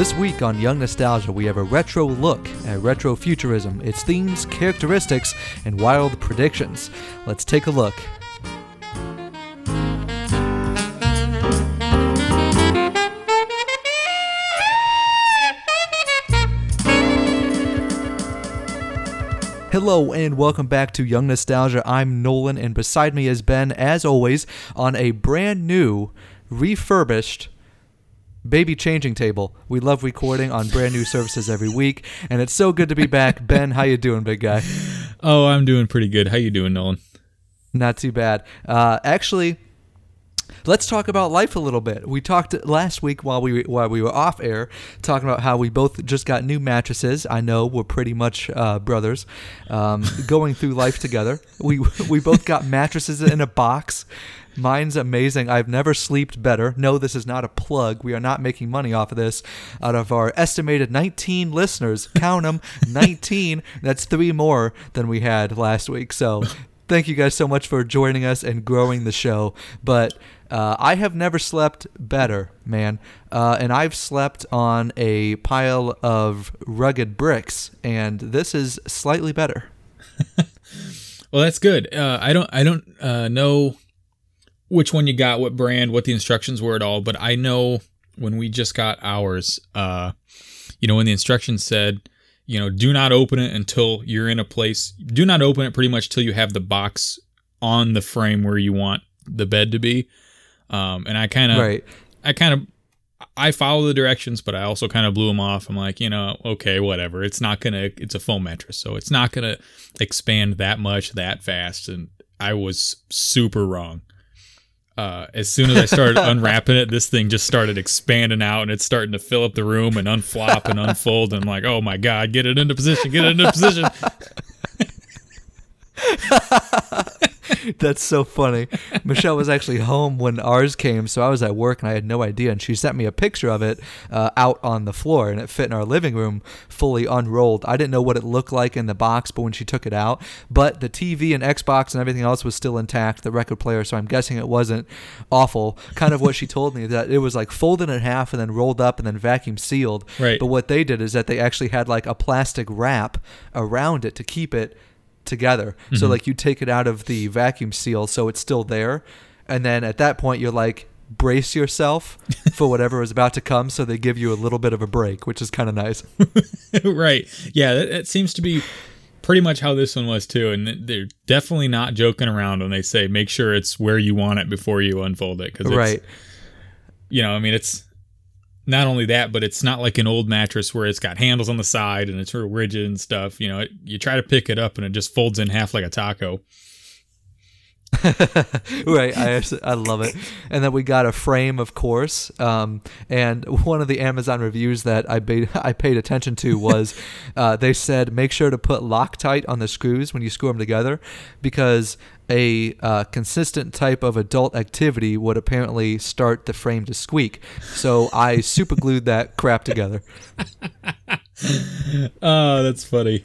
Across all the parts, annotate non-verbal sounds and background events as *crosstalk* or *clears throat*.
This week on Young Nostalgia, we have a retro look at retrofuturism, its themes, characteristics, and wild predictions. Let's take a look. Hello and welcome back to Young Nostalgia. I'm Nolan, and beside me is Ben, as always, on a brand new, refurbished baby changing table. We love recording on brand new services every week, and it's so good to be back. *laughs* Ben, how you doing, big guy? Oh, I'm doing pretty good. How you doing, Nolan? Not too bad. Uh, actually, let's talk about life a little bit. We talked last week while we while we were off air, talking about how we both just got new mattresses. I know we're pretty much uh, brothers, um, *laughs* going through life together. We we both got mattresses in a box. Mine's amazing. I've never slept better. No, this is not a plug. We are not making money off of this. Out of our estimated 19 listeners, count them, *laughs* 19. That's three more than we had last week. So thank you guys so much for joining us and growing the show. But uh, I have never slept better, man. Uh, and I've slept on a pile of rugged bricks, and this is slightly better. *laughs* well, that's good. Uh, I don't, I don't uh, know which one you got, what brand, what the instructions were at all, but I know when we just got ours, uh, you know, when the instructions said, you know, do not open it until you're in a place. Do not open it pretty much till you have the box on the frame where you want the bed to be. Um, and I kind of, Right. I kind of, I follow the directions, but I also kind of blew them off. I'm like, you know, okay, whatever. It's not gonna. It's a foam mattress, so it's not gonna expand that much that fast. And I was super wrong. Uh, as soon as I started *laughs* unwrapping it, this thing just started expanding out, and it's starting to fill up the room and unflop and unfold. And I'm like, oh my god, get it into position, get it into position. *laughs* *laughs* That's so funny. Michelle was actually home when ours came, so I was at work and I had no idea. And she sent me a picture of it uh, out on the floor, and it fit in our living room fully unrolled. I didn't know what it looked like in the box, but when she took it out, but the TV and Xbox and everything else was still intact, the record player, so I'm guessing it wasn't awful. Kind of what she told me that it was like folded in half and then rolled up and then vacuum sealed. Right. But what they did is that they actually had like a plastic wrap around it to keep it together. So Mm-hmm. like you take it out of the vacuum seal so it's still there and then at that point you're like brace yourself *laughs* for whatever is about to come so they give you a little bit of a break, which is kind of nice. *laughs* right? Yeah, that, that seems to be pretty much how this one was too. And they're definitely not joking around when they say make sure it's where you want it before you unfold it. Because right. you know, I mean, it's not only that, but it's not like an old mattress where it's got handles on the side and it's sort of rigid and stuff. You know, it, you try to pick it up and it just folds in half like a taco. *laughs* right. I I love it. And then we got a frame, of course. Um, and one of the Amazon reviews that I paid *laughs* I paid attention to was *laughs* uh, they said make sure to put Loctite on the screws when you screw them together because a uh, consistent type of adult activity would apparently start the frame to squeak. So I *laughs* super glued that crap together. *laughs* Oh, that's funny.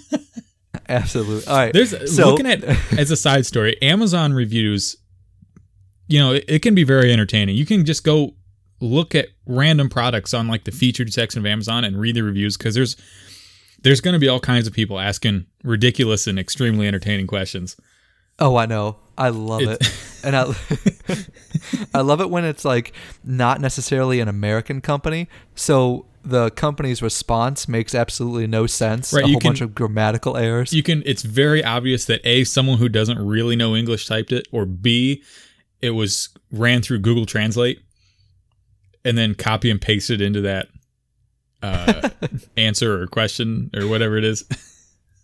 *laughs* Absolutely. All right. There's so, looking at as a side story, Amazon reviews. You know, it, it can be very entertaining. You can just go look at random products on like the featured section of Amazon and read the reviews because there's there's going to be all kinds of people asking ridiculous and extremely entertaining questions. Oh, I know. I love it. And I *laughs* I love it when it's like not necessarily an American company. So the company's response makes absolutely no sense. Right, a whole can- bunch of grammatical errors. You can. It's very obvious that a someone who doesn't really know English typed it, or b it was ran through Google Translate and then copy and pasted into that uh, *laughs* answer or question or whatever it is.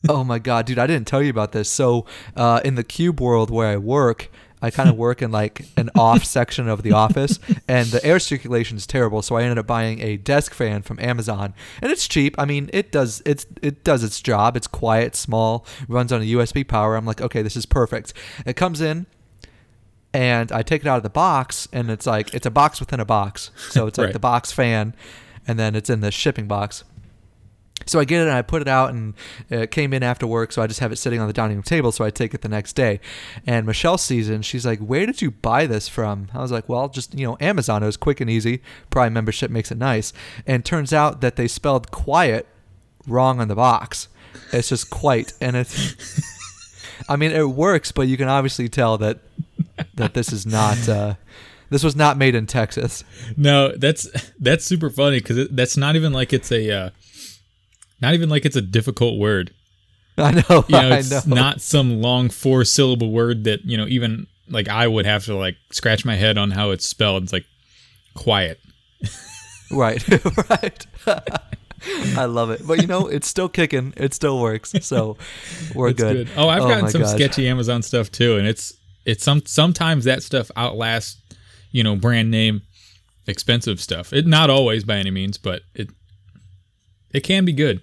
Oh my god, dude, I didn't tell you about this. So uh, in the cube world where I work, I kind of *laughs* work in like an off section of the office, and the air circulation is terrible. So I ended up buying a desk fan from Amazon, and it's cheap. I mean, it does it's it does its job. It's quiet, small, runs on a USB power. I'm like, okay, this is perfect. It comes in. And I take it out of the box, and it's like it's a box within a box. So it's like Right. the box fan, and then it's in the shipping box. So I get it and I put it out and it came in after work. So I just have it sitting on the dining room table. So I take it the next day. And Michelle sees it and she's like, Where did you buy this from? I was like, Well, just, you know, Amazon. It was quick and easy. Prime membership makes it nice. And turns out that they spelled quiet wrong on the box. It's just quite. And it's, *laughs* I mean, it works, but you can obviously tell that that this is not. Uh, this was not made in Texas. No, that's that's super funny because that's not even like it's a uh, not even like it's a difficult word. *laughs* I know. You know, I it's know. not some long four syllable word that you know even like I would have to like scratch my head on how it's spelled. It's like quiet. *laughs* Right, *laughs* right. I love it, but you know, it's still kicking. It still works, so we're It's good. Oh, I've oh gotten some gosh. sketchy Amazon stuff too, and it's it's some sometimes that stuff outlasts you know brand name expensive stuff. It not always by any means, but it it can be good.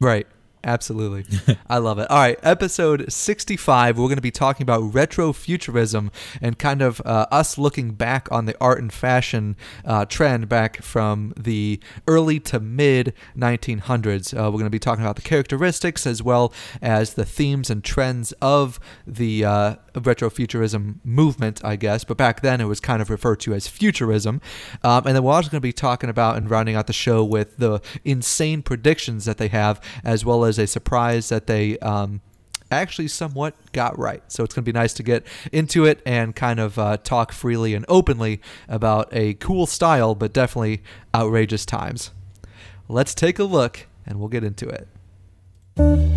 Right. Absolutely. *laughs* I love it. All right. Episode 65, we're going to be talking about retrofuturism and kind of uh, us looking back on the art and fashion uh, trend back from the early to mid 1900s. Uh, we're going to be talking about the characteristics as well as the themes and trends of the uh, retrofuturism movement, I guess. But back then it was kind of referred to as futurism. Um, and then we're also going to be talking about and rounding out the show with the insane predictions that they have, as well as a surprise that they. Um, actually somewhat got right. So it's going to be nice to get into it and kind of uh, talk freely and openly about a cool style, but definitely outrageous times. Let's take a look and we'll get into it.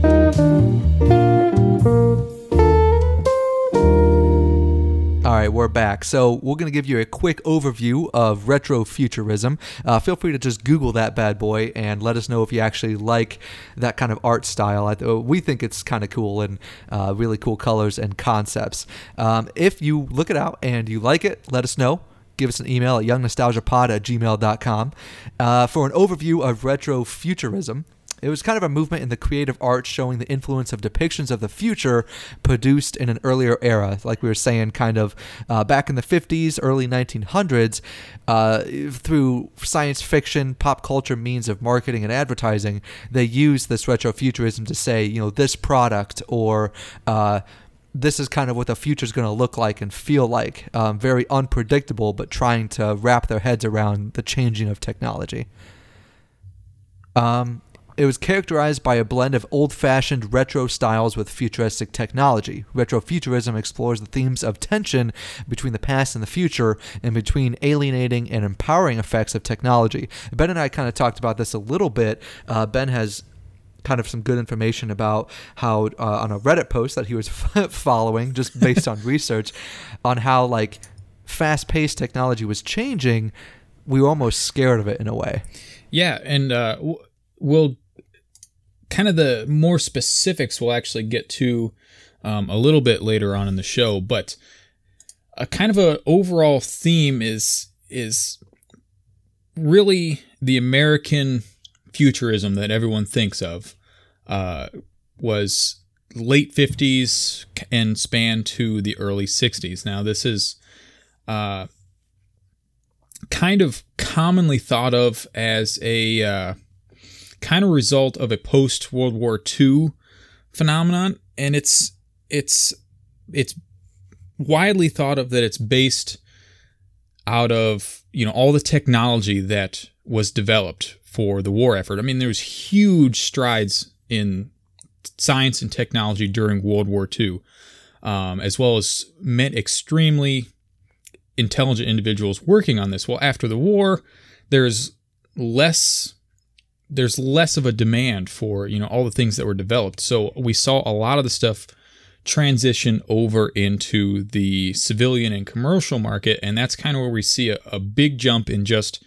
All right, we're back. So we're going to give you a quick overview of retrofuturism. Uh, feel free to just Google that bad boy and let us know if you actually like that kind of art style. Th- we think it's kind of cool and uh, really cool colors and concepts. Um, if you look it out and you like it, let us know give us an email at youngnostalgiapod at gmail.com uh, for an overview of retrofuturism. It was kind of a movement in the creative arts showing the influence of depictions of the future produced in an earlier era. Like we were saying, kind of uh, back in the 50s, early 1900s, uh, through science fiction, pop culture means of marketing and advertising, they used this retrofuturism to say, you know, this product or uh, this is kind of what the future is going to look like and feel like. Um, very unpredictable, but trying to wrap their heads around the changing of technology. Um, it was characterized by a blend of old fashioned retro styles with futuristic technology. Retrofuturism explores the themes of tension between the past and the future and between alienating and empowering effects of technology. Ben and I kind of talked about this a little bit. Uh, ben has kind of some good information about how uh, on a Reddit post that he was *laughs* following, just based on research, on how like fast-paced technology was changing. We were almost scared of it in a way. Yeah, and uh, w- we'll kind of the more specifics we'll actually get to um, a little bit later on in the show, but a kind of a overall theme is is really the American futurism that everyone thinks of uh, was late 50s and span to the early 60s. Now this is uh, kind of commonly thought of as a uh, kind of result of a post World War II phenomenon, and it's it's it's widely thought of that it's based out of you know all the technology that was developed for the war effort. I mean, there was huge strides in science and technology during World War II, um, as well as meant extremely intelligent individuals working on this. Well, after the war, there's less there's less of a demand for you know all the things that were developed. So we saw a lot of the stuff transition over into the civilian and commercial market, and that's kind of where we see a, a big jump in just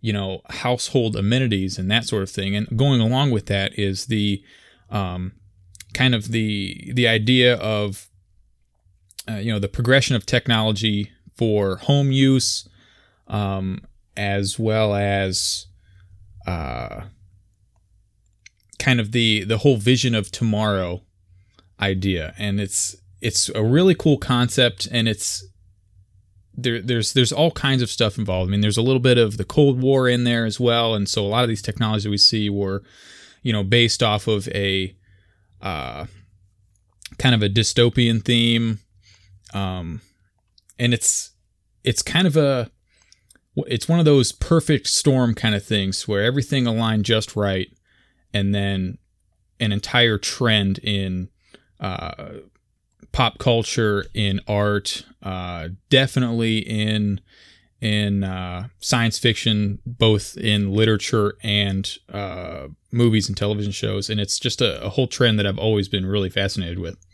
you know household amenities and that sort of thing. And going along with that is the um, kind of the the idea of uh, you know the progression of technology for home use, um, as well as uh, kind of the the whole vision of tomorrow idea, and it's it's a really cool concept, and it's there there's there's all kinds of stuff involved. I mean, there's a little bit of the Cold War in there as well, and so a lot of these technologies we see were you know, based off of a uh, kind of a dystopian theme, um, and it's it's kind of a it's one of those perfect storm kind of things where everything aligned just right, and then an entire trend in uh, pop culture, in art, uh, definitely in in uh, science fiction, both in literature and uh, movies and television shows, and it's just a, a whole trend that I've always been really fascinated with.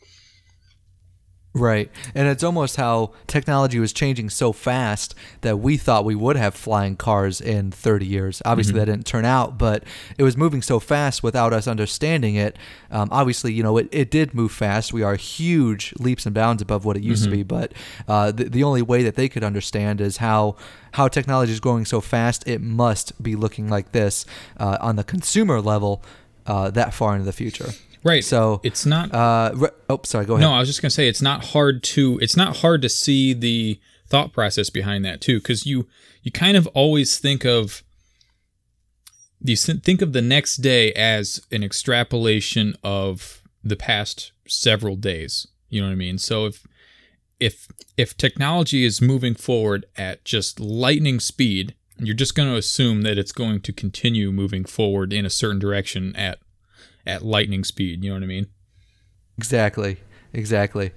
Right. And it's almost how technology was changing so fast that we thought we would have flying cars in 30 years. Obviously, mm-hmm. that didn't turn out, but it was moving so fast without us understanding it. Um, obviously, you know, it, it did move fast. We are huge leaps and bounds above what it used mm-hmm. to be, but uh, the, the only way that they could understand is how how technology is growing so fast, it must be looking like this uh, on the consumer level uh, that far into the future. Right. So it's not. Uh, re- oh, sorry. Go ahead. No, I was just gonna say it's not hard to. It's not hard to see the thought process behind that too, because you you kind of always think of you think of the next day as an extrapolation of the past several days. You know what I mean? So if if if technology is moving forward at just lightning speed, you're just going to assume that it's going to continue moving forward in a certain direction at at lightning speed. You know what I mean? Exactly. Exactly.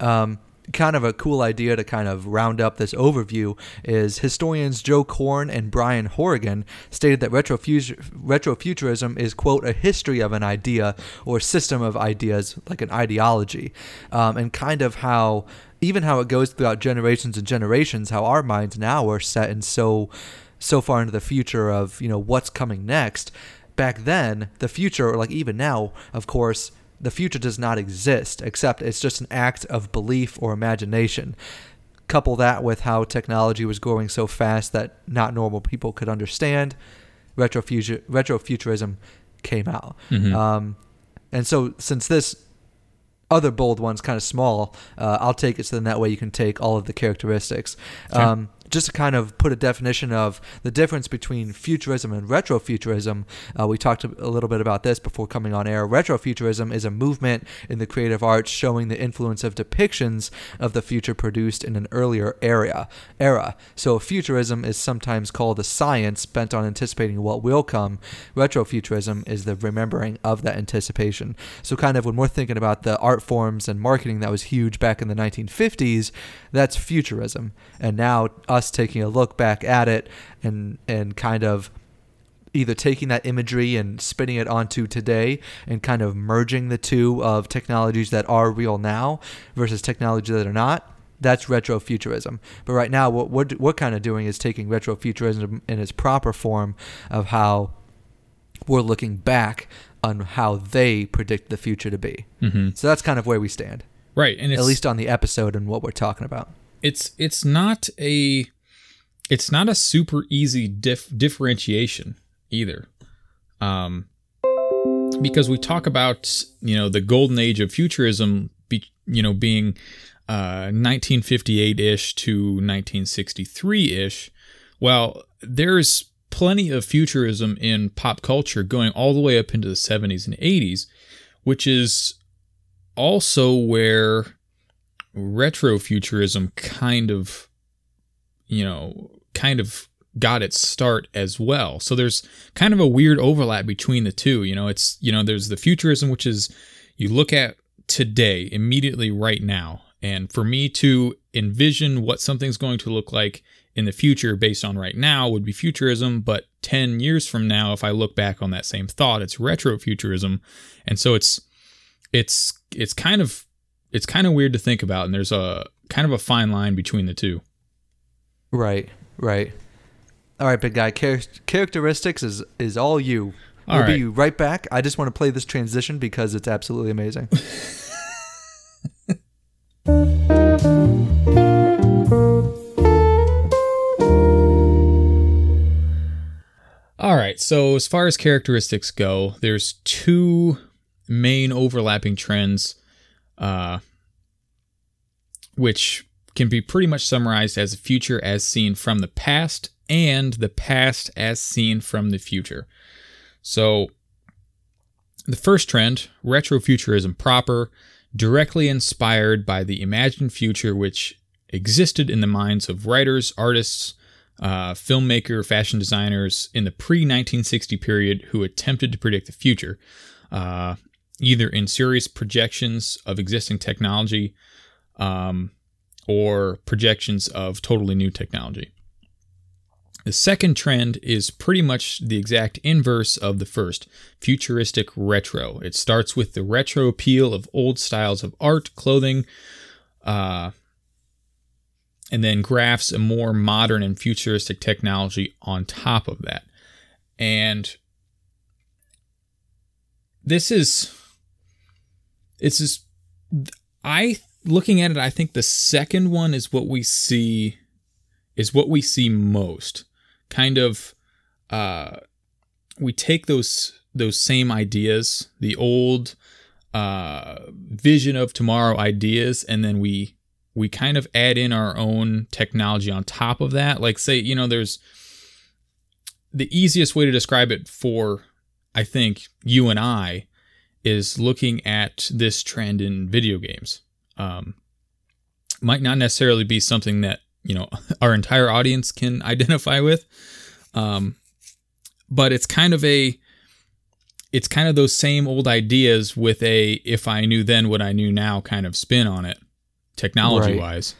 Um, kind of a cool idea to kind of round up this overview is historians Joe Corn and Brian Horrigan stated that retrofuturism is, quote, a history of an idea or system of ideas, like an ideology, um, and kind of how, even how it goes throughout generations and generations, how our minds now are set in so, so far into the future of, you know, what's coming next back then, the future, or like even now, of course, the future does not exist, except it's just an act of belief or imagination. Couple that with how technology was growing so fast that not normal people could understand, retrofuture, retrofuturism came out. Mm-hmm. Um, and so, since this other bold one's kind of small, uh, I'll take it so then that way you can take all of the characteristics. Okay. Um, just to kind of put a definition of the difference between futurism and retrofuturism, uh, we talked a little bit about this before coming on air. Retrofuturism is a movement in the creative arts showing the influence of depictions of the future produced in an earlier era. Era. So futurism is sometimes called a science bent on anticipating what will come. Retrofuturism is the remembering of that anticipation. So kind of when we're thinking about the art forms and marketing that was huge back in the 1950s, that's futurism. And now us taking a look back at it and and kind of either taking that imagery and spinning it onto today and kind of merging the two of technologies that are real now versus technology that are not that's retrofuturism. But right now what we're, we're kind of doing is taking retrofuturism in its proper form of how we're looking back on how they predict the future to be. Mm-hmm. so that's kind of where we stand. Right and at least on the episode and what we're talking about it's it's not a it's not a super easy dif- differentiation either. Um because we talk about you know the golden age of futurism be, you know being uh 1958ish to 1963ish well there's plenty of futurism in pop culture going all the way up into the 70s and 80s which is also where retrofuturism kind of, you know, kind of got its start as well. So there's kind of a weird overlap between the two. You know, it's, you know, there's the futurism, which is you look at today, immediately right now. And for me to envision what something's going to look like in the future based on right now would be futurism. But 10 years from now, if I look back on that same thought, it's retrofuturism. And so it's, it's, it's kind of it's kind of weird to think about, and there's a kind of a fine line between the two. Right, right. All right, big guy. Char- characteristics is is all you. All we'll right. be right back. I just want to play this transition because it's absolutely amazing. *laughs* All right, so as far as characteristics go, there's two main overlapping trends uh, which can be pretty much summarized as a future as seen from the past and the past as seen from the future. So, The first trend, retrofuturism proper, directly inspired by the imagined future which existed in the minds of writers, artists, uh, filmmaker, fashion designers in the pre 1960 period who attempted to predict the future, uh, either in serious projections of existing technology um, or projections of totally new technology. The second trend is pretty much the exact inverse of the first futuristic retro. It starts with the retro appeal of old styles of art, clothing, uh, and then grafts a more modern and futuristic technology on top of that. And this is it's just I looking at it I think the second one is what we see is what we see most. Kind of uh we take those those same ideas, the old uh vision of tomorrow ideas and then we we kind of add in our own technology on top of that. Like, say, you know, there's the easiest way to describe it for, I think, you and I is looking at this trend in video games. Um, might not necessarily be something that, you know, *laughs* our entire audience can *laughs* identify with. Um, but it's kind of a, it's kind of those same old ideas with a if I knew then what I knew now kind of spin on it technology right. wise.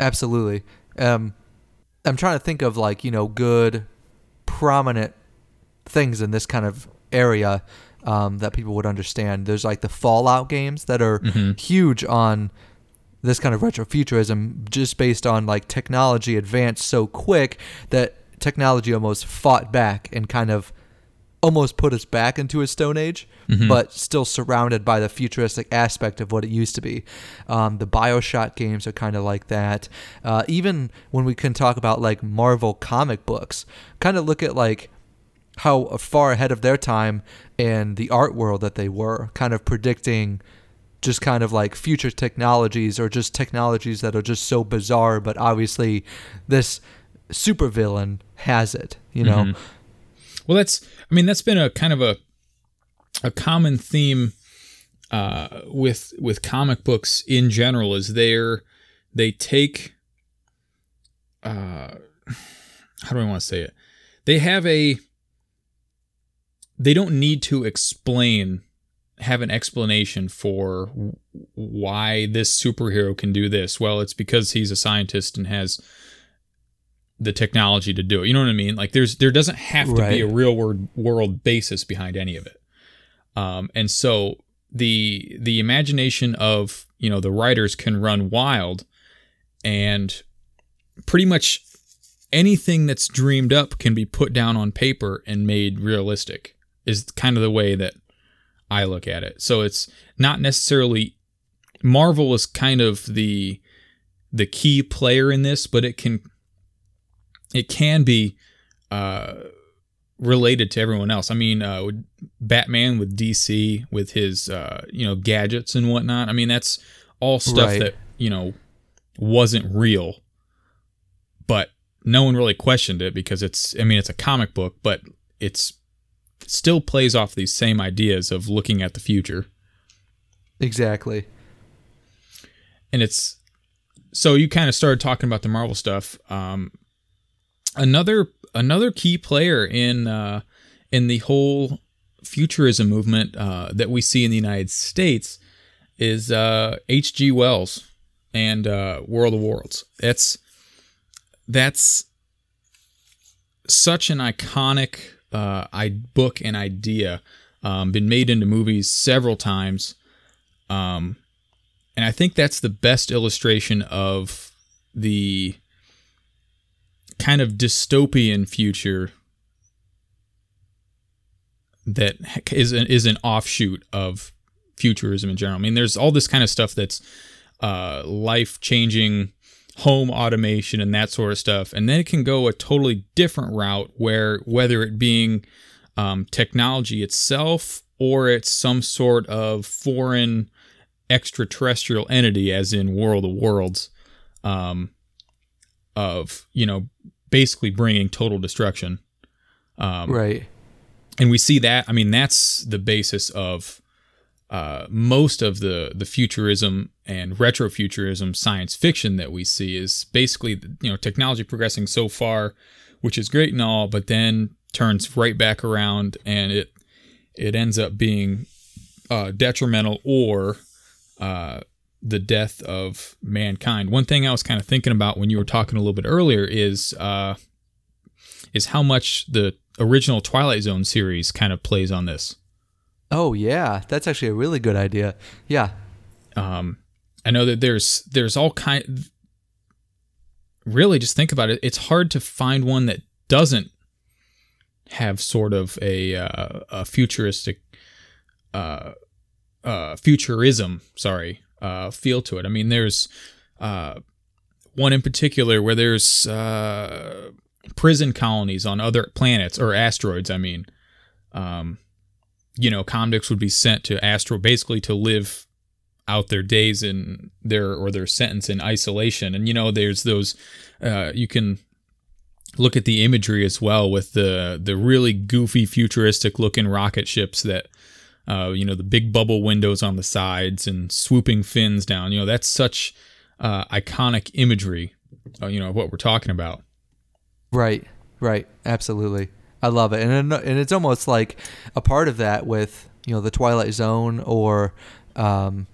Absolutely. Um, I'm trying to think of like you know good, prominent things in this kind of area um, that people would understand. There's like the Fallout games that are mm-hmm. huge on this kind of retrofuturism, just based on like technology advanced so quick that technology almost fought back and kind of almost put us back into a stone age mm-hmm. but still surrounded by the futuristic aspect of what it used to be um, the bioshock games are kind of like that uh, even when we can talk about like marvel comic books kind of look at like how far ahead of their time in the art world that they were kind of predicting just kind of like future technologies or just technologies that are just so bizarre but obviously this supervillain has it you know mm-hmm well, that's I mean that's been a kind of a a common theme uh, with with comic books in general is they're they take uh, *sighs* how do I want to say it? They have a they don't need to explain have an explanation for why this superhero can do this. Well, it's because he's a scientist and has the technology to do it. You know what I mean? Like there's there doesn't have to right. be a real world world basis behind any of it. Um, and so the the imagination of you know the writers can run wild, and pretty much anything that's dreamed up can be put down on paper and made realistic. Is kind of the way that I look at it. So it's not necessarily Marvel is kind of the the key player in this, but it can it can be uh, related to everyone else. I mean, uh, Batman with DC with his uh, you know gadgets and whatnot. I mean, that's all stuff right. that you know wasn't real, but no one really questioned it because it's. I mean, it's a comic book, but it's still plays off these same ideas of looking at the future. Exactly. And it's so you kind of started talking about the Marvel stuff. Um, another another key player in uh, in the whole futurism movement uh, that we see in the United States is H.G. Uh, Wells and uh, World of Worlds. That's that's such an iconic uh, I book and idea. Um, been made into movies several times, um, and I think that's the best illustration of the kind of dystopian future that is an, is an offshoot of futurism in general. I mean, there's all this kind of stuff that's uh, life changing home automation and that sort of stuff. And then it can go a totally different route where whether it being um, technology itself or it's some sort of foreign extraterrestrial entity, as in World of Worlds, um, of, you know, basically bringing total destruction. Um, right. and we see that. I mean, that's the basis of uh, most of the the futurism and retrofuturism science fiction that we see is basically you know technology progressing so far, which is great and all, but then turns right back around and it it ends up being uh, detrimental or uh, the death of mankind. One thing I was kind of thinking about when you were talking a little bit earlier is uh, is how much the original Twilight Zone series kind of plays on this. Oh yeah, that's actually a really good idea. Yeah. Um, I know that there's there's all kind. Really, just think about it. It's hard to find one that doesn't have sort of a uh, a futuristic uh, uh, futurism. Sorry, uh, feel to it. I mean, there's uh, one in particular where there's uh, prison colonies on other planets or asteroids. I mean, um, you know, convicts would be sent to Astro basically to live out their days in their or their sentence in isolation. And you know, there's those uh, you can look at the imagery as well with the the really goofy futuristic looking rocket ships that uh, you know the big bubble windows on the sides and swooping fins down. You know that's such uh, iconic imagery uh, you know what we're talking about. Right right. Absolutely i love it and and it's almost like a part of that with you know the twilight zone or um,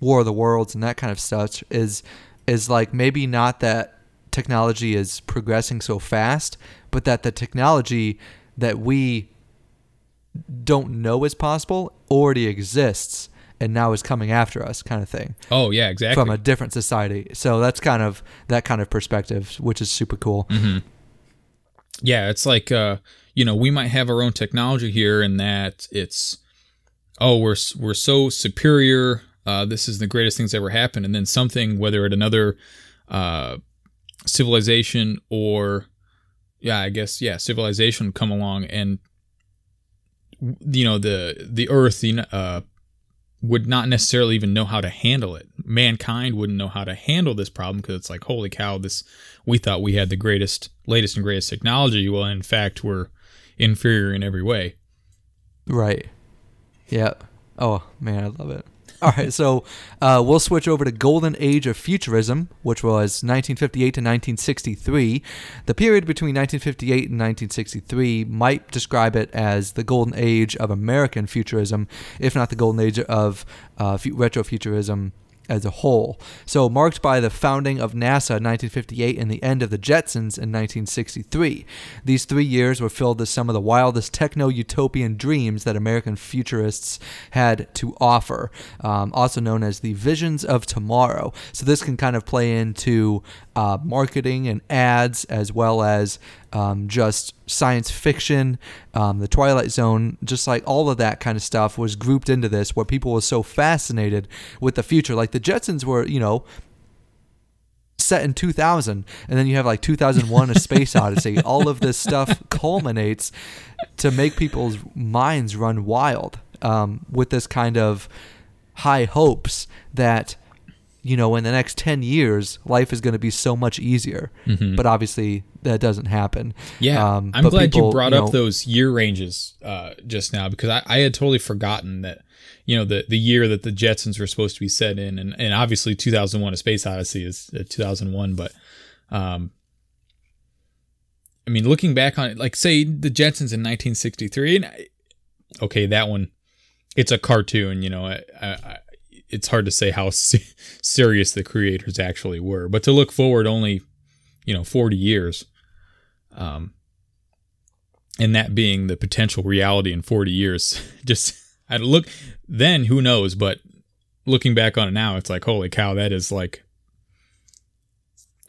war of the worlds and that kind of stuff is is like maybe not that technology is progressing so fast, but that the technology that we don't know is possible already exists and now is coming after us kind of thing. Oh yeah, exactly. From a different society. So that's kind of that kind of perspective, which is super cool. Mm-hmm. Yeah, it's like uh, you know, we might have our own technology here and that it's oh, we're we're so superior. Uh, this is the greatest things ever happened and then something whether at another uh, civilization or yeah, I guess yeah, civilization come along and you know the the Earth you know, uh, would not necessarily even know how to handle it. Mankind wouldn't know how to handle this problem because it's like holy cow, this we thought we had the greatest, latest and greatest technology. Well, in fact, we're inferior in every way. Right. Yeah. Oh man, I love it. *laughs* All right, so uh, we'll switch over to Golden Age of Futurism, which was 1958 to 1963. The period between 1958 and 1963 might describe it as the golden age of American futurism, if not the golden age of uh, retrofuturism as a whole. So, marked by the founding of NASA in 1958 and the end of the Jetsons in 1963. These three years were filled with some of the wildest techno utopian dreams that American futurists had to offer, um, also known as the visions of tomorrow. So, this can kind of play into uh, marketing and ads as well as um, just science fiction, um, the Twilight Zone, just like all of that kind of stuff was grouped into this where people were so fascinated with the future. Like the Jetsons were, you know, set in 2000 and then you have like 2001 a space odyssey *laughs* all of this stuff culminates to make people's minds run wild um, with this kind of high hopes that you know, in the next 10 years, life is going to be so much easier. Mm-hmm. But obviously, that doesn't happen. Yeah. Um, I'm glad people, you brought you know, up those year ranges uh, just now because I, I, had totally forgotten that, you know, the, the year that the Jetsons were supposed to be set in. And, and obviously, 2001 A Space Odyssey is uh, 2001. But, um, I mean, looking back on it, like, say, the Jetsons in 1963, and I, okay, that one, it's a cartoon, you know, I, I it's hard to say how serious the creators actually were. But to look forward only, you know, 40 years, um, and that being the potential reality in 40 years, *laughs* just I look then who knows, but looking back on it now, it's like holy cow, that is like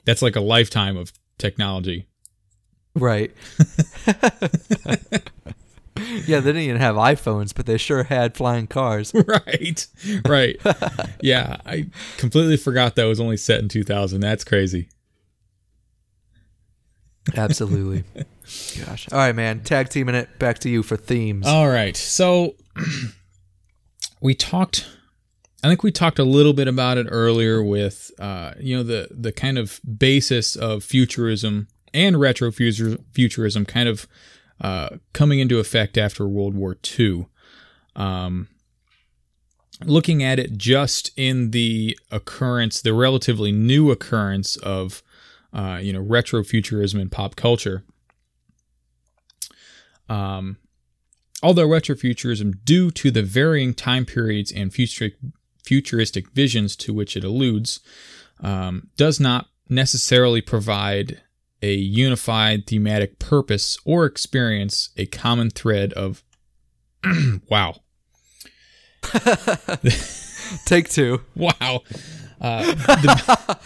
that's like a lifetime of technology. Right. *laughs* *laughs* yeah, they didn't even have iPhones, but they sure had flying cars. *laughs* right, right. yeah, I completely forgot that was only set in 2000. That's crazy. Absolutely. Gosh. All right, man. Tag teaming it. Back to you for themes. All right. So *clears throat* we talked. I think we talked a little bit about it earlier with, uh, you know, the the kind of basis of futurism and retrofuturism kind of uh, coming into effect after World War II. Um, looking at it just in the occurrence, the relatively new occurrence of, uh, you know, retrofuturism in pop culture. Um, although retrofuturism, due to the varying time periods and futuristic, futuristic visions to which it alludes, um, does not necessarily provide a unified thematic purpose or experience a common thread of *clears throat* wow *laughs* Take two. Wow. Uh, the,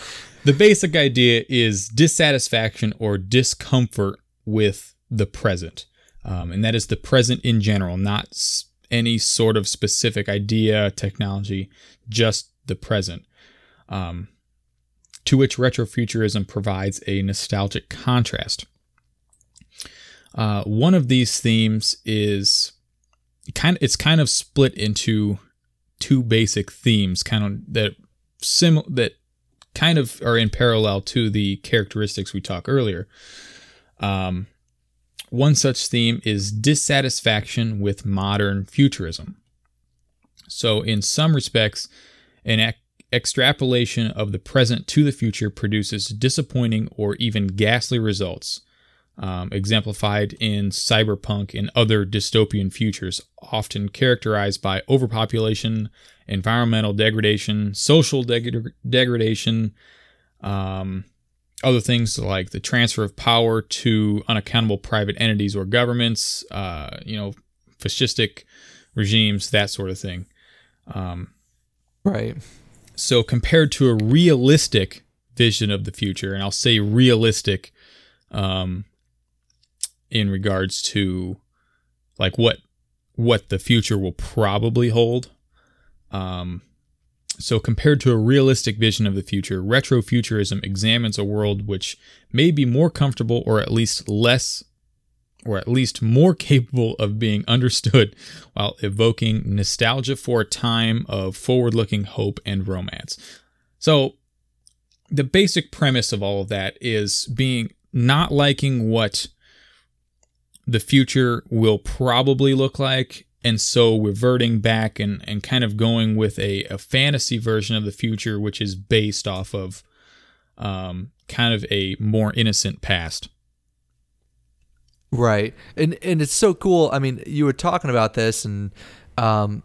the basic idea is dissatisfaction or discomfort with the present. Um, and that is the present in general, not s- any sort of specific idea, technology, just the present. Um, to which retrofuturism provides a nostalgic contrast. Uh, one of these themes is kind of, it's kind of split into two basic themes kind of that sim that kind of are in parallel to the characteristics we talked earlier um, one such theme is dissatisfaction with modern futurism so in some respects an ec- extrapolation of the present to the future produces disappointing or even ghastly results um, exemplified in cyberpunk and other dystopian futures, often characterized by overpopulation, environmental degradation, social deg- degradation, um, other things like the transfer of power to unaccountable private entities or governments, uh, you know, fascistic regimes, that sort of thing. Um, right. So, compared to a realistic vision of the future, and I'll say realistic um, in regards to like what what the future will probably hold. Um, so compared to a realistic vision of the future, retrofuturism examines a world which may be more comfortable or at least less or at least more *laughs* capable of being understood while evoking nostalgia for a time of forward-looking hope and romance. So the basic premise of all of that is being not liking what the future will probably look like and so reverting back and, and kind of going with a, a fantasy version of the future which is based off of um, kind of a more innocent past right and and it's so cool i mean you were talking about this and um,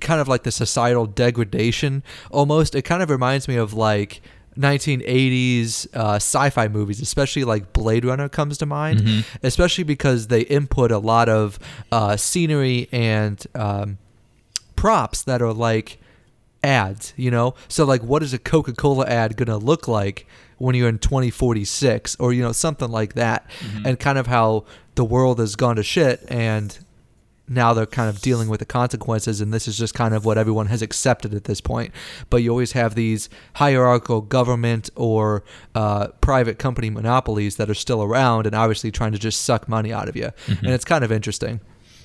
kind of like the societal degradation almost it kind of reminds me of like 1980s uh, sci-fi movies, especially like Blade Runner comes to mind, mm-hmm. especially because they input a lot of uh, scenery and um, props that are like ads, you know? So like what is a Coca-Cola ad going to look like when you're in 2046 or you know something like that mm-hmm. and kind of how the world has gone to shit and now they're kind of dealing with the consequences and this is just kind of what everyone has accepted at this point. But you always have these hierarchical government or uh, private company monopolies that are still around and obviously trying to just suck money out of you. Mm-hmm. and it's kind of interesting.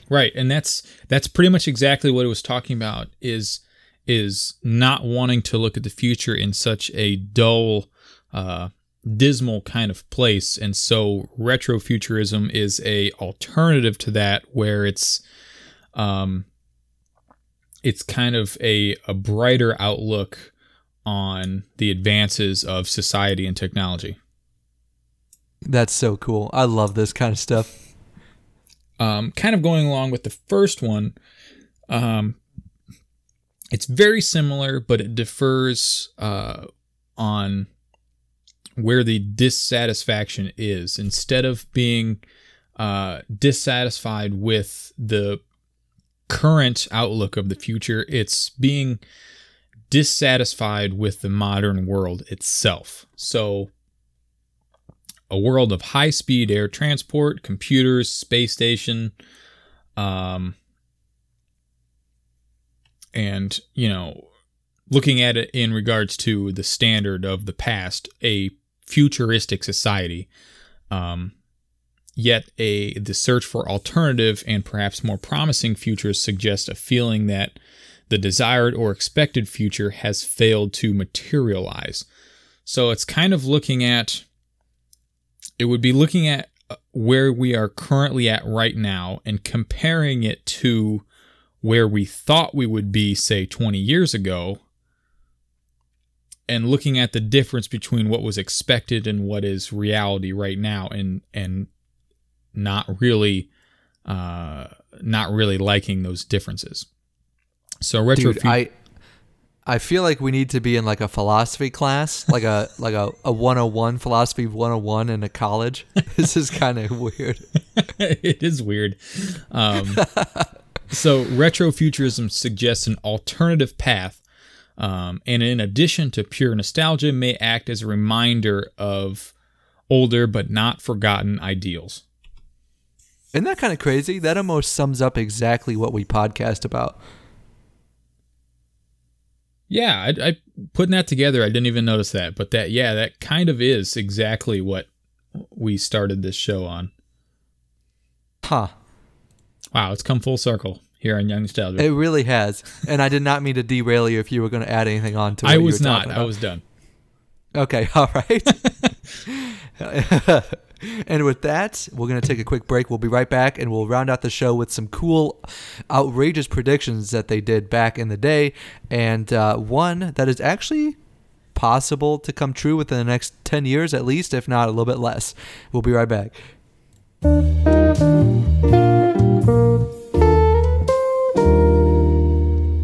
Right and that's that's pretty much exactly what it was talking about is is not wanting to look at the future in such a dull uh, dismal kind of place. And so retrofuturism is a alternative to that where it's um it's kind of a a brighter outlook on the advances of society and technology. That's so cool. I love this kind of stuff. Um kind of going along with the first one um it's very similar but it differs uh on where the dissatisfaction is. Instead of being uh, dissatisfied with the current outlook of the future, it's being dissatisfied with the modern world itself. So, a world of high speed air transport, computers, space station, um, and, you know, looking at it in regards to the standard of the past, a futuristic society. Um, yet a the search for alternative and perhaps more promising futures suggests a feeling that the desired or expected future has failed to materialize. So it's kind of looking at it would be looking at uh, where we are currently at right now and comparing it to where we thought we would be, say, 20 years ago, and looking at the difference between what was expected and what is reality right now, and and not really, uh, not really liking those differences. So retro. Dude, I I feel like we need to be in like a philosophy class, like a *laughs* like a, a 101 philosophy 101 in a college. *laughs* This is kind of weird. *laughs* it is weird. Um, so retrofuturism suggests an alternative path, um, and in addition to pure nostalgia, may act as a reminder of older but not forgotten ideals. Isn't that kind of crazy? That almost sums up exactly what we podcast about. Yeah, I, I putting that together, I didn't even notice that, but that yeah, that kind of is exactly what we started this show on. Huh. Wow, it's come full circle here on Young Nostalgia. It really has, and I did not mean to derail you if you were going to add anything on to. What I you was were not. I was done. Okay, *laughs* all right. *laughs* and with that, we're going to take a quick break. We'll be right back and we'll round out the show with some cool, outrageous predictions that they did back in the day, and uh, one that is actually possible to come true within the next 10 years at least, if not a little bit less. We'll be right back.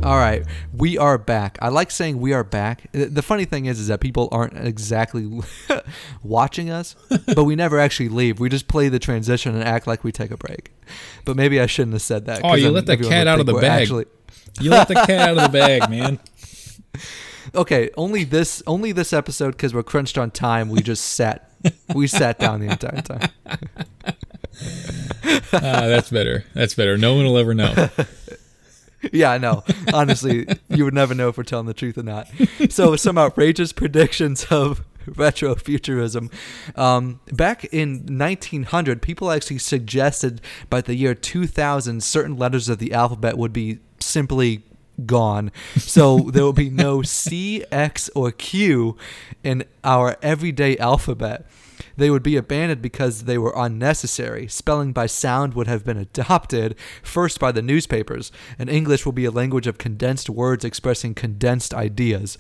All right, we are back. I like saying we are back. The funny thing is, is that people aren't exactly *laughs* watching us, *laughs* but we never actually leave. We just play the transition and act like we take a break. But maybe I shouldn't have said that. Oh, you let the cat out of the bag. Actually, You let the cat out of the *laughs* bag, man. okay, only this, only this episode because we're crunched on time. We just sat, we sat down the entire time. Ah, that's better. That's better. No one will ever know. Yeah, I know. Honestly, you would never know if we're telling the truth or not. So, some outrageous predictions of retrofuturism. Um, back in 1900, people actually suggested by the year 2000, certain letters of the alphabet would be simply gone. So, there will be no C, X, or Q in our everyday alphabet. They would be abandoned because they were unnecessary. Spelling by sound would have been adopted first by the newspapers, and English will be a language of condensed words expressing condensed ideas.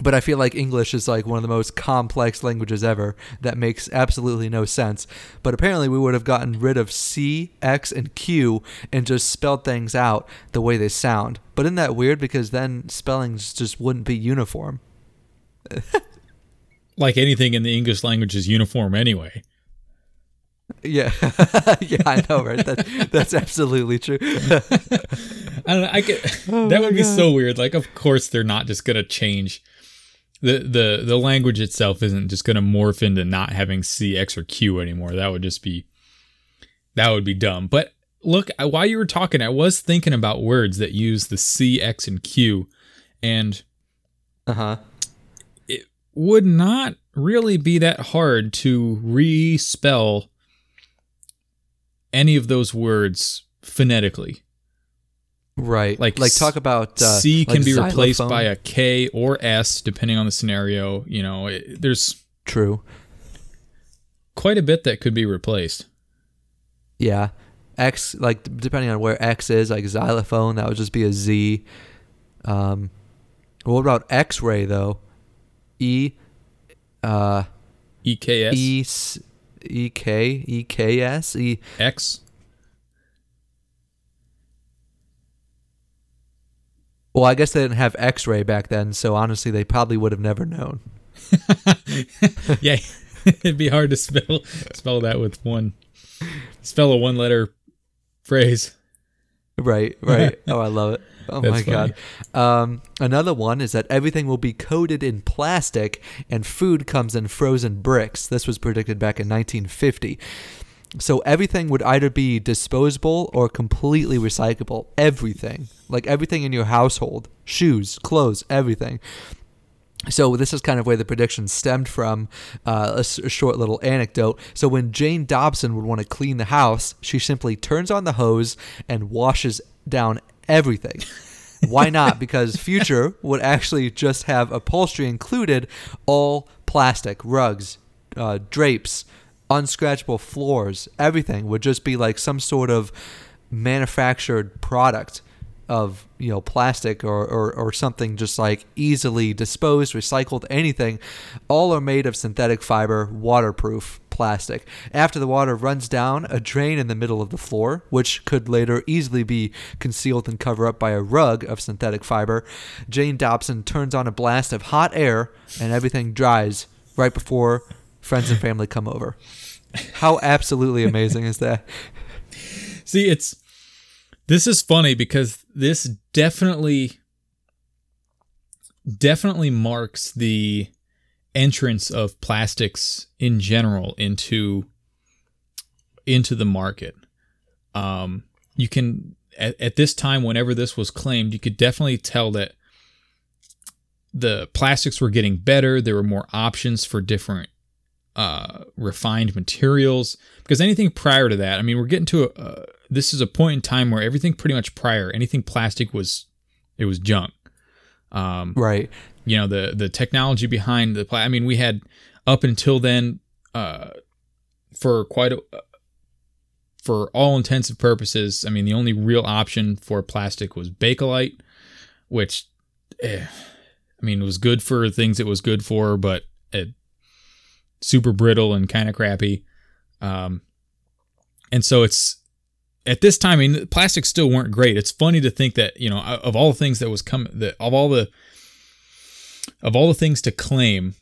But I feel like English is like one of the most complex languages ever that makes absolutely no sense. But apparently, we would have gotten rid of C, X, and Q and just spelled things out the way they sound. But isn't that weird? Because then spellings just wouldn't be uniform. *laughs* Like anything in the English language is uniform anyway. Yeah, *laughs* yeah, I know, right? That, that's absolutely true. *laughs* I don't know. I could, Oh that would be so weird. Like, of course, they're not just gonna change the the the language itself. Isn't just gonna morph into not having C, X, or Q anymore. That would just be that would be dumb. But look, I- while you were talking, I was thinking about words that use the C, X, and Q, and Uh huh. Would not really be that hard to respell any of those words phonetically. Right. Like Like like talk about uh, C can like be replaced by a K or S depending on the scenario. You know, it, there's true. quite a bit that could be replaced. Yeah. X like depending on where X is, like xylophone, that would just be a Z. Um, what about X-ray though? E, uh, EKS E, S- E K E K S E. X. Well, I guess they didn't have X-ray back then, so honestly, they probably would have never known. *laughs* yeah, *laughs* it'd be hard to spell spell that with one spell a one letter phrase. Right, right. oh, I love it. Oh my god. Um, another one is that everything will be coated in plastic and food comes in frozen bricks. This was predicted back in 1950. So everything would either be disposable or completely recyclable. Everything. Like everything in your household, shoes, clothes, everything. So this is kind of where the prediction stemmed from. Uh, a, s- a short little anecdote. So when Jane Dobson would want to clean the house, she simply turns on the hose and washes down everything. Why *laughs* not? Because future would actually just have upholstery included, all plastic rugs, uh, drapes, unscratchable floors, everything would just be like some sort of manufactured product of you know plastic or, or, or something just like easily disposed recycled anything all are made of synthetic fiber waterproof plastic. After the water runs down a drain in the middle of the floor which could later easily be concealed and covered up by a rug of synthetic fiber jane dobson turns on a blast of hot air and everything dries right before friends and family come over. How absolutely amazing is that? See, it's this is funny because this definitely definitely marks the entrance of plastics in general into into the market. Um, you can at, at this time, whenever this was claimed, you could definitely tell that the plastics were getting better. There were more options for different uh, refined materials because anything prior to that, I mean, we're getting to a, this is a point in time where everything pretty much prior, anything plastic was, it was junk. Um, right. You know, the, the technology behind the, pla- I mean, we had up until then, uh, for quite a, for all intensive purposes, I mean, the only real option for plastic was Bakelite, which, eh, I mean, was good for things it was good for, but it super brittle and kind of crappy. Um, and so it's at this time, I mean, plastics still weren't great. It's funny to think that you know of all the things that was coming, that of all the of all the things to claim,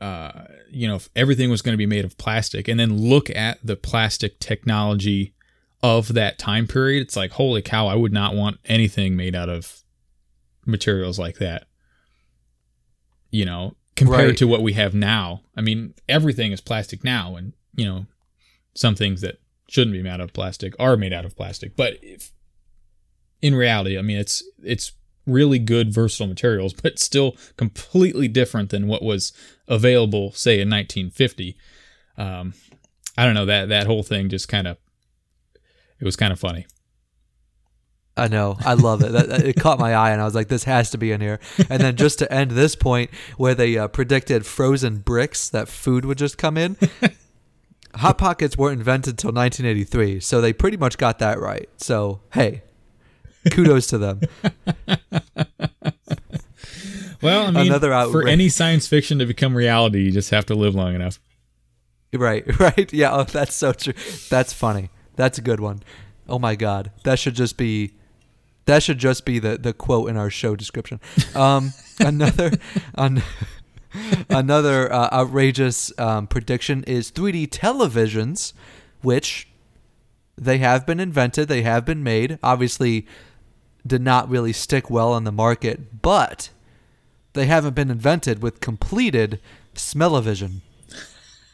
uh, you know, if everything was going to be made of plastic, and then look at the plastic technology of that time period. It's like, holy cow! I would not want anything made out of materials like that. You know, compared Right. to what we have now. I mean, everything is plastic now, and you know, some things that shouldn't be made out of plastic are made out of plastic. But if, in reality, I mean, it's it's really good versatile materials, *laughs* but still completely different than what was available, say, in 1950. Um, I don't know that that whole thing just kind of it was kind of funny. I know. I love it. That, it caught my eye, and I was like, "This has to be in here." And then just to end this point, where they uh, predicted frozen bricks that food would just come in. Hot pockets weren't invented till 1983, so they pretty much got that right. So hey, kudos to them. *laughs* Well, I mean, Another for any science fiction to become reality, you just have to live long enough. Right, *laughs* right. Yeah, oh, that's so true. That's funny. That's a good one. Oh my god, that should just be that should just be the the quote in our show description. Um, *laughs* another an, another uh, outrageous um, prediction is 3D televisions, which they have been invented, they have been made. Obviously, did not really stick well on the market, but they haven't been invented with completed smell-o-vision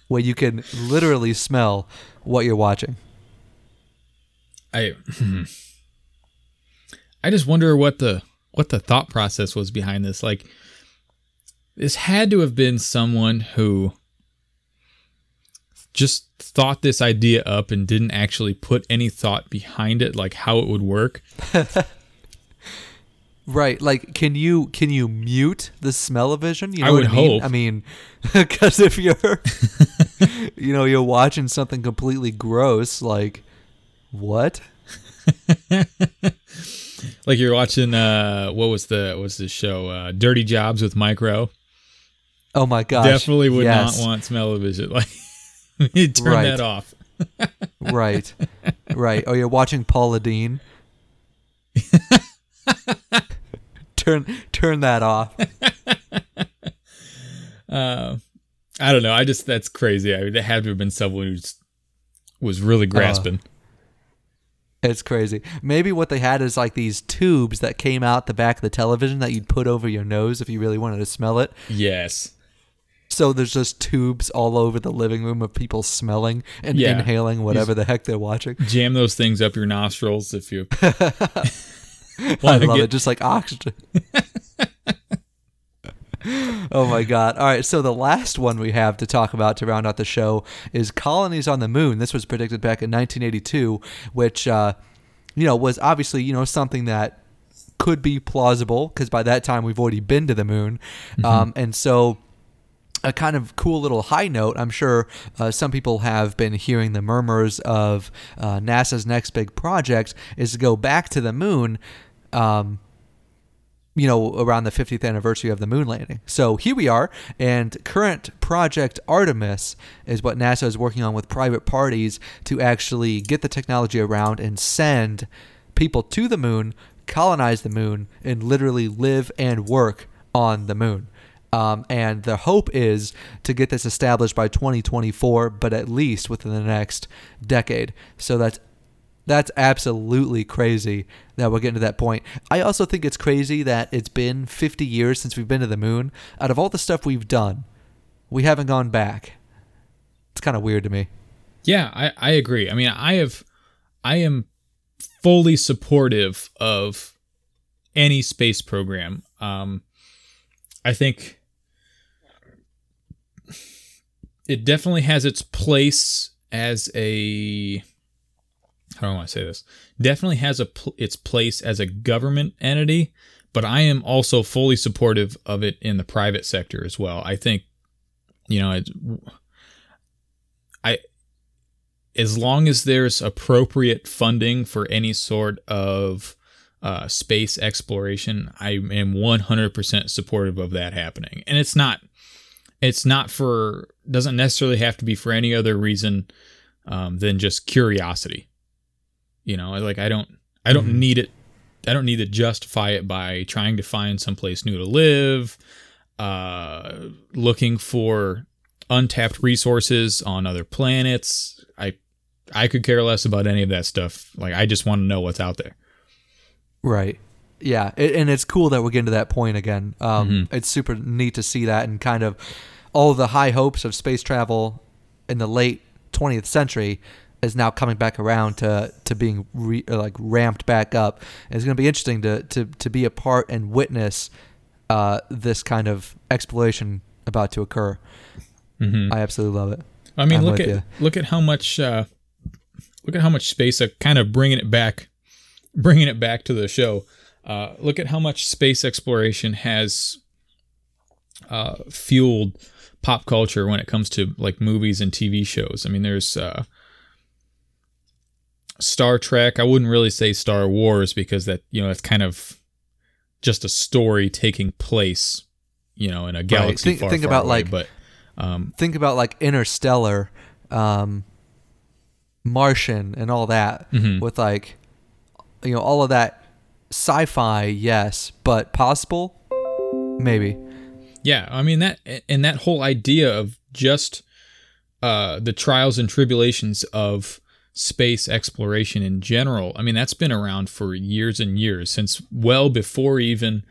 where you can literally smell what you're watching. I *laughs* I just wonder what the what the thought process was behind this. Like this had to have been someone who just thought this idea up and didn't actually put any thought behind it like how it would work. *laughs* Right, like can you can you mute the smell-o-vision? You I know would what I mean? hope. I mean, *laughs* because if you're, *laughs* you know, you're watching something completely gross, like what? Like you're watching uh what was the what was the show? Uh Dirty Jobs with Mike Rowe. Oh my gosh! Definitely would yes. not want smell-o-vision. *laughs* Like *laughs* turn Right. that off. *laughs* right, right. Oh, you're watching Paula Deen. turn turn that off. Uh, I don't know. I just that's crazy. I mean, there had to have been someone who was really grasping. It's crazy. Maybe what they had is like these tubes that came out the back of the television that you'd put over your nose if you really wanted to smell it. yes. So there's just tubes all over the living room of people smelling and Yeah. inhaling whatever the heck they're watching. Jam those things up your nostrils if you. *laughs* *laughs* I love get- it, just like oxygen. oh my god! All right, so the last one we have to talk about to round out the show is colonies on the moon. This was predicted back in 1982, which uh, you know was obviously you know something that could be plausible because by that time we've already been to the moon, um, and so a kind of cool little high note. I'm sure uh, some people have been hearing the murmurs of uh, NASA's next big project is to go back to the moon. Um, you know, around the 50th anniversary of the moon landing. So here we are, and current Project Artemis is what NASA is working on with private parties to actually get the technology around and send people to the moon, colonize the moon, and literally live and work on the moon. Um, and the hope is to get this established by 2024, but at least within the next decade. So that's that's absolutely crazy that we're getting to that point. I also think it's crazy that it's been 50 years since we've been to the moon. Out of all the stuff we've done, we haven't gone back. It's kind of weird to me. Yeah, I, I agree. I mean, I have, I am fully supportive of any space program. Um, I think it definitely has its place as a how do I say this? Definitely has a pl- its place as a government entity, but I am also fully supportive of it in the private sector as well. I think, you know, it, I as long as there's appropriate funding for any sort of uh, space exploration, I am 100% supportive of that happening. And it's not, it's not for, doesn't necessarily have to be for any other reason um, than just curiosity. You know, like I don't I don't mm-hmm. need it I don't need to justify it by trying to find someplace new to live, uh looking for untapped resources on other planets. I I could care less about any of that stuff. Like I just want to know what's out there. Right. Yeah, it, and it's cool that we're getting to that point again. Um, mm-hmm. It's super neat to see that and kind of all the high hopes of space travel in the late 20th century is now coming back around to to being re, like ramped back up. And it's going to be interesting to to to be a part and witness uh, this kind of exploration about to occur. Mm-hmm. I absolutely love it. I mean, I'm look at you. look at how much uh, look at how much space uh, kind of bringing it back, bringing it back to the show. Uh, look at how much space exploration has uh, fueled pop culture when it comes to like movies and TV shows. I mean, there's uh, Star Trek. I wouldn't really say Star Wars because that you know it's kind of just a story taking place, you know, in a galaxy right. think, far, think far about away, like, but um, think about like Interstellar, um, Martian, and all that mm-hmm. with like, you know, all of that sci-fi, yes, but possible, maybe. Yeah, I mean that, and that whole idea of just uh, the trials and tribulations of space exploration in general, I mean, that's been around for years and years, since well before even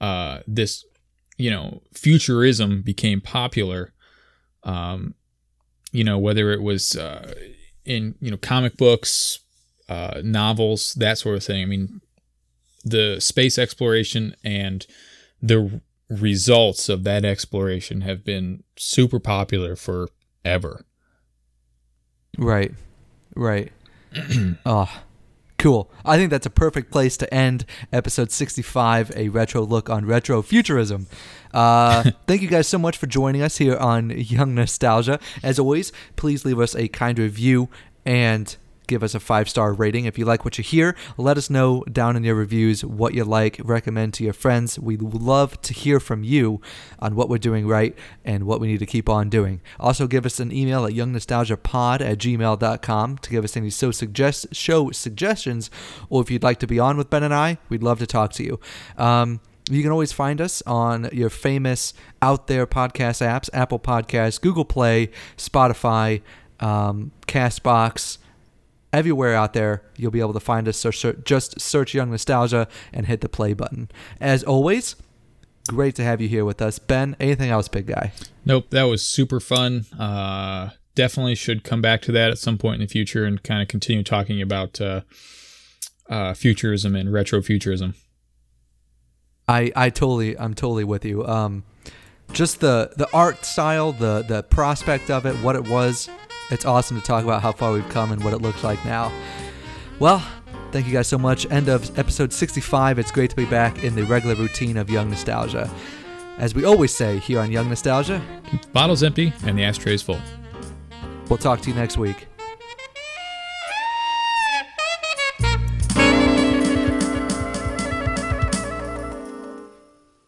uh, this, you know, futurism became popular. Um, you know, whether it was uh, in, you know, comic books, uh, novels, that sort of thing. I mean, the space exploration and the results of that exploration have been super popular forever. Right. Right. oh, *clears throat* cool. I think that's a perfect place to end episode 65, a retro look on retro futurism. Uh, *laughs* thank you guys so much for joining us here on Young Nostalgia. As always, please leave us a kind review and give us a five star rating. If you like what you hear, let us know down in your reviews what you like, recommend to your friends. We love to hear from you on what we're doing right and what we need to keep on doing. Also, give us an email at youngnostalgiapod at gmail.com to give us any show, suggest- show suggestions, or if you'd like to be on with Ben and I, we'd love to talk to you. Um, you can always find us on your famous out there podcast apps Apple Podcasts, Google Play, Spotify, um, Castbox, everywhere out there you'll be able to find us so just search young nostalgia and hit the play button. As always great to have you here with us. Ben anything else big guy? Nope that was super fun. Uh, definitely should come back to that at some point in the future and kind of continue talking about uh, uh, futurism and retrofuturism. i i totally i'm totally with you. Um just the the art style the the prospect of it what it was it's awesome to talk about how far we've come and what it looks like now. Well, thank you guys so much. End of episode 65. It's great to be back in the regular routine of Young Nostalgia. as we always say here on Young Nostalgia, Bottle's empty and the ashtray's full. we'll talk to you next week.